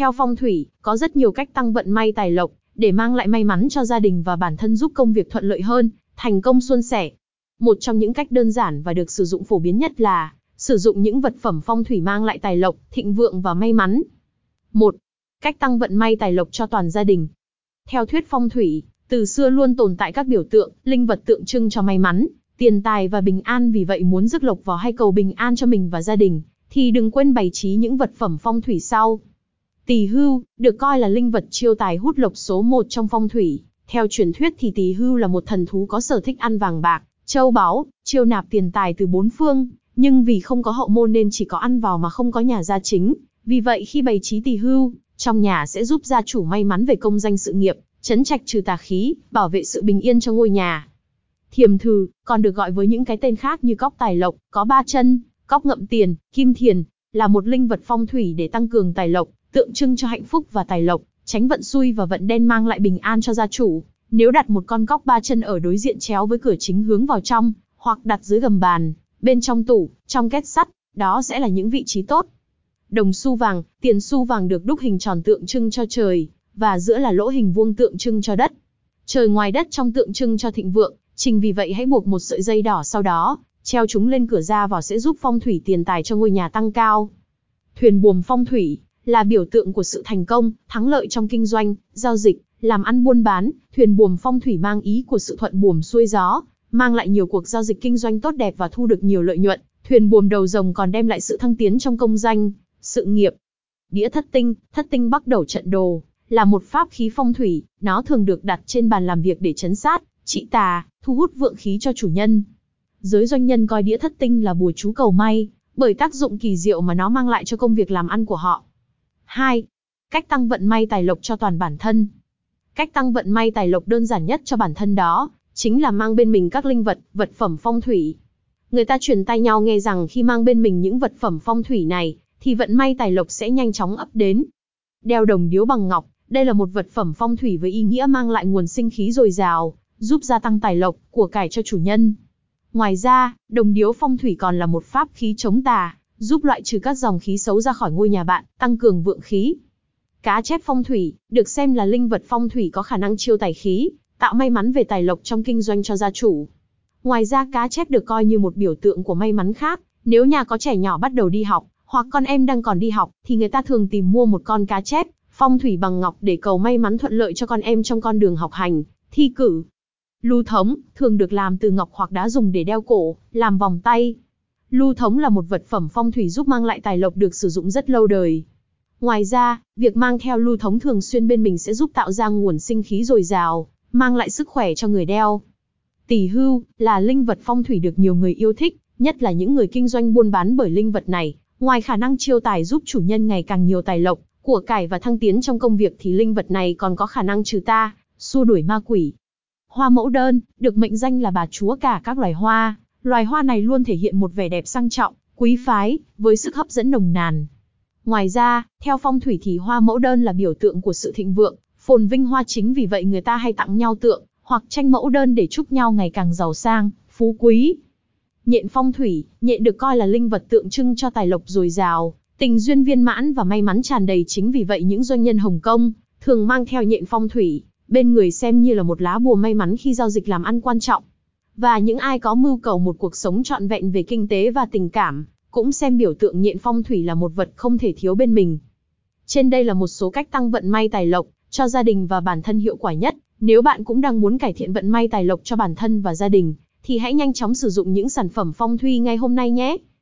Theo phong thủy, có rất nhiều cách tăng vận may tài lộc, để mang lại may mắn cho gia đình và bản thân giúp công việc thuận lợi hơn, thành công suôn sẻ. Một trong những cách đơn giản và được sử dụng phổ biến nhất là sử dụng những vật phẩm phong thủy mang lại tài lộc, thịnh vượng và may mắn. 1. Cách tăng vận may tài lộc cho toàn gia đình. Theo thuyết phong thủy, từ xưa luôn tồn tại các biểu tượng, linh vật tượng trưng cho may mắn, tiền tài và bình an vì vậy muốn rước lộc vào hay cầu bình an cho mình và gia đình, thì đừng quên bày trí những vật phẩm phong thủy sau. Tỳ hưu, được coi là linh vật chiêu tài hút lộc số một trong phong thủy. Theo truyền thuyết thì tỳ hưu là một thần thú có sở thích ăn vàng bạc, châu báu, chiêu nạp tiền tài từ bốn phương, nhưng vì không có hậu môn nên chỉ có ăn vào mà không có nhà gia chính. Vì vậy khi bày trí tỳ hưu, trong nhà sẽ giúp gia chủ may mắn về công danh sự nghiệp, chấn trạch trừ tà khí, bảo vệ sự bình yên cho ngôi nhà. Thiềm thừ, còn được gọi với những cái tên khác như cóc tài lộc, có ba chân, cóc ngậm tiền, kim thiền, là một linh vật phong thủy để tăng cường tài lộc, tượng trưng cho hạnh phúc và tài lộc, tránh vận xui và vận đen mang lại bình an cho gia chủ. Nếu đặt một con cóc ba chân ở đối diện chéo với cửa chính hướng vào trong, hoặc đặt dưới gầm bàn, bên trong tủ, trong két sắt, đó sẽ là những vị trí tốt. Đồng xu vàng, tiền xu vàng được đúc hình tròn tượng trưng cho trời, và giữa là lỗ hình vuông tượng trưng cho đất. Trời ngoài đất trong tượng trưng cho thịnh vượng, trình vì vậy hãy buộc một sợi dây đỏ sau đó, treo chúng lên cửa ra vào sẽ giúp phong thủy tiền tài cho ngôi nhà tăng cao. Thuyền buồm phong thủy là biểu tượng của sự thành công, thắng lợi trong kinh doanh, giao dịch, làm ăn buôn bán, thuyền buồm phong thủy mang ý của sự thuận buồm xuôi gió, mang lại nhiều cuộc giao dịch kinh doanh tốt đẹp và thu được nhiều lợi nhuận. Thuyền buồm đầu rồng còn đem lại sự thăng tiến trong công danh, sự nghiệp. Đĩa thất tinh, thất tinh bắt đầu trận đồ, là một pháp khí phong thủy, nó thường được đặt trên bàn làm việc để chấn sát, trị tà, thu hút vượng khí cho chủ nhân. Giới doanh nhân coi đĩa thất tinh là bùa chú cầu may, bởi tác dụng kỳ diệu mà nó mang lại cho công việc làm ăn của họ. 2. Cách tăng vận may tài lộc cho toàn bản thân. Cách tăng vận may tài lộc đơn giản nhất cho bản thân đó, chính là mang bên mình các linh vật, vật phẩm phong thủy. Người ta truyền tay nhau nghe rằng khi mang bên mình những vật phẩm phong thủy này, thì vận may tài lộc sẽ nhanh chóng ấp đến. Đeo đồng điếu bằng ngọc, đây là một vật phẩm phong thủy với ý nghĩa mang lại nguồn sinh khí dồi dào, giúp gia tăng tài lộc, của cải cho chủ nhân. Ngoài ra, đồng điếu phong thủy còn là một pháp khí chống tà, giúp loại trừ các dòng khí xấu ra khỏi ngôi nhà bạn, tăng cường vượng khí. Cá chép phong thủy, được xem là linh vật phong thủy có khả năng chiêu tài khí, tạo may mắn về tài lộc trong kinh doanh cho gia chủ. Ngoài ra cá chép được coi như một biểu tượng của may mắn khác, nếu nhà có trẻ nhỏ bắt đầu đi học, hoặc con em đang còn đi học, thì người ta thường tìm mua một con cá chép, phong thủy bằng ngọc để cầu may mắn thuận lợi cho con em trong con đường học hành, thi cử. Lưu thống, thường được làm từ ngọc hoặc đá dùng để đeo cổ, làm vòng tay. Lưu thống là một vật phẩm phong thủy giúp mang lại tài lộc được sử dụng rất lâu đời. Ngoài ra, việc mang theo lưu thống thường xuyên bên mình sẽ giúp tạo ra nguồn sinh khí dồi dào, mang lại sức khỏe cho người đeo. Tỷ hưu là linh vật phong thủy được nhiều người yêu thích, nhất là những người kinh doanh buôn bán bởi linh vật này. Ngoài khả năng chiêu tài giúp chủ nhân ngày càng nhiều tài lộc, của cải và thăng tiến trong công việc thì linh vật này còn có khả năng trừ ta, xua đuổi ma quỷ. Hoa mẫu đơn, được mệnh danh là bà chúa cả các loài hoa, loài hoa này luôn thể hiện một vẻ đẹp sang trọng, quý phái, với sức hấp dẫn nồng nàn. Ngoài ra, theo phong thủy thì hoa mẫu đơn là biểu tượng của sự thịnh vượng, phồn vinh hoa chính vì vậy người ta hay tặng nhau tượng, hoặc tranh mẫu đơn để chúc nhau ngày càng giàu sang, phú quý. Nhện phong thủy, nhện được coi là linh vật tượng trưng cho tài lộc dồi dào, tình duyên viên mãn và may mắn tràn đầy chính vì vậy những doanh nhân Hồng Kông thường mang theo nhện phong thủy, bên người xem như là một lá bùa may mắn khi giao dịch làm ăn quan trọng. Và những ai có mưu cầu một cuộc sống trọn vẹn về kinh tế và tình cảm, cũng xem biểu tượng nhện phong thủy là một vật không thể thiếu bên mình. Trên đây là một số cách tăng vận may tài lộc cho gia đình và bản thân hiệu quả nhất. Nếu bạn cũng đang muốn cải thiện vận may tài lộc cho bản thân và gia đình, thì hãy nhanh chóng sử dụng những sản phẩm phong thủy ngay hôm nay nhé.